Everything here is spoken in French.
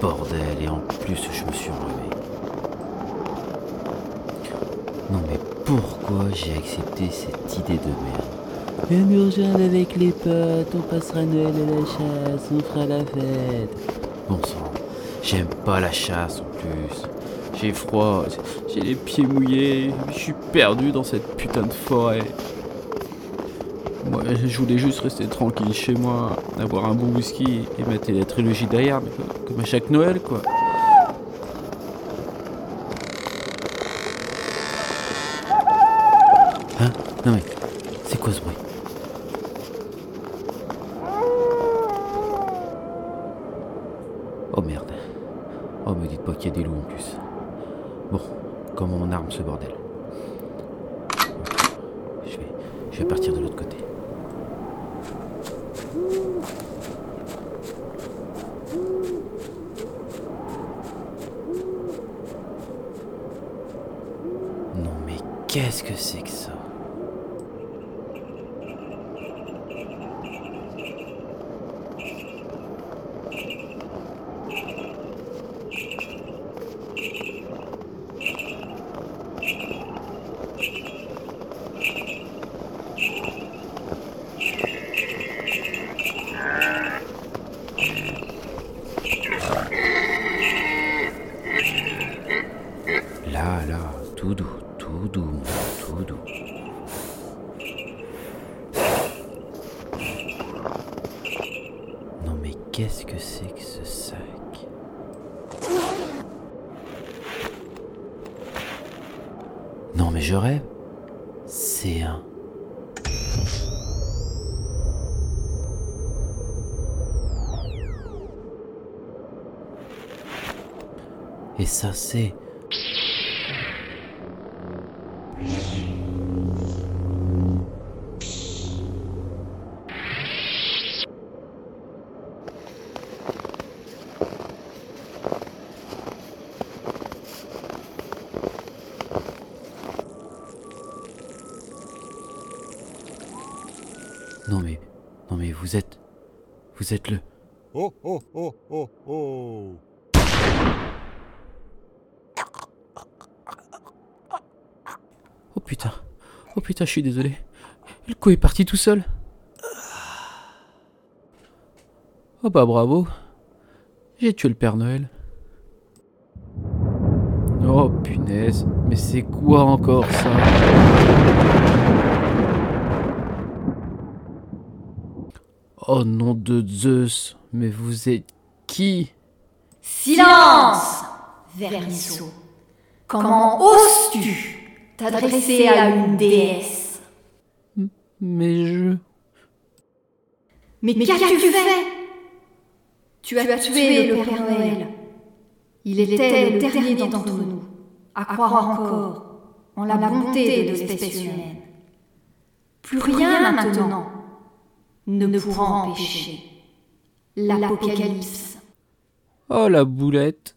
bordel, et en plus je me suis enrhumé. Non mais pourquoi j'ai accepté cette idée de merde? Viens nous avec les potes, on passera Noël à la chasse, on fera la fête. Bon sang, j'aime pas la chasse en plus. J'ai froid, j'ai les pieds mouillés, je suis perdu dans cette putain de forêt. Moi, je voulais juste rester tranquille chez moi, avoir un bon whisky et mettre la trilogie derrière, comme à chaque Noël, quoi. Hein? Non mais, c'est quoi ce bruit? Oh merde. Oh, me dites pas qu'il y a des loups en plus. Bon, comment on arme ce bordel? Je vais, je vais partir de l'autre côté. Non mais qu'est-ce que c'est que ça Là, là, tout doux, tout doux. Non mais qu'est-ce que c'est que ce sac? Non mais je rêve. C'est un... Et ça c'est... Non mais... Non mais vous êtes... Vous êtes le... Oh oh oh oh oh putain. Oh putain, je suis désolé. Le coup est parti tout seul. Oh bah bravo. J'ai tué le Père Noël. Oh punaise, mais c'est quoi encore ça? Oh nom de Zeus, mais vous êtes qui? Silence Vermisseau. Comment oses-tu? T'adresser à une déesse. Mais je... Mais qu'as-tu fait? Tu as tué le Père Noël. Il était le dernier d'entre nous, à croire encore en la bonté de l'espèce humaine. Plus rien maintenant ne pourra empêcher l'Apocalypse. Oh la boulette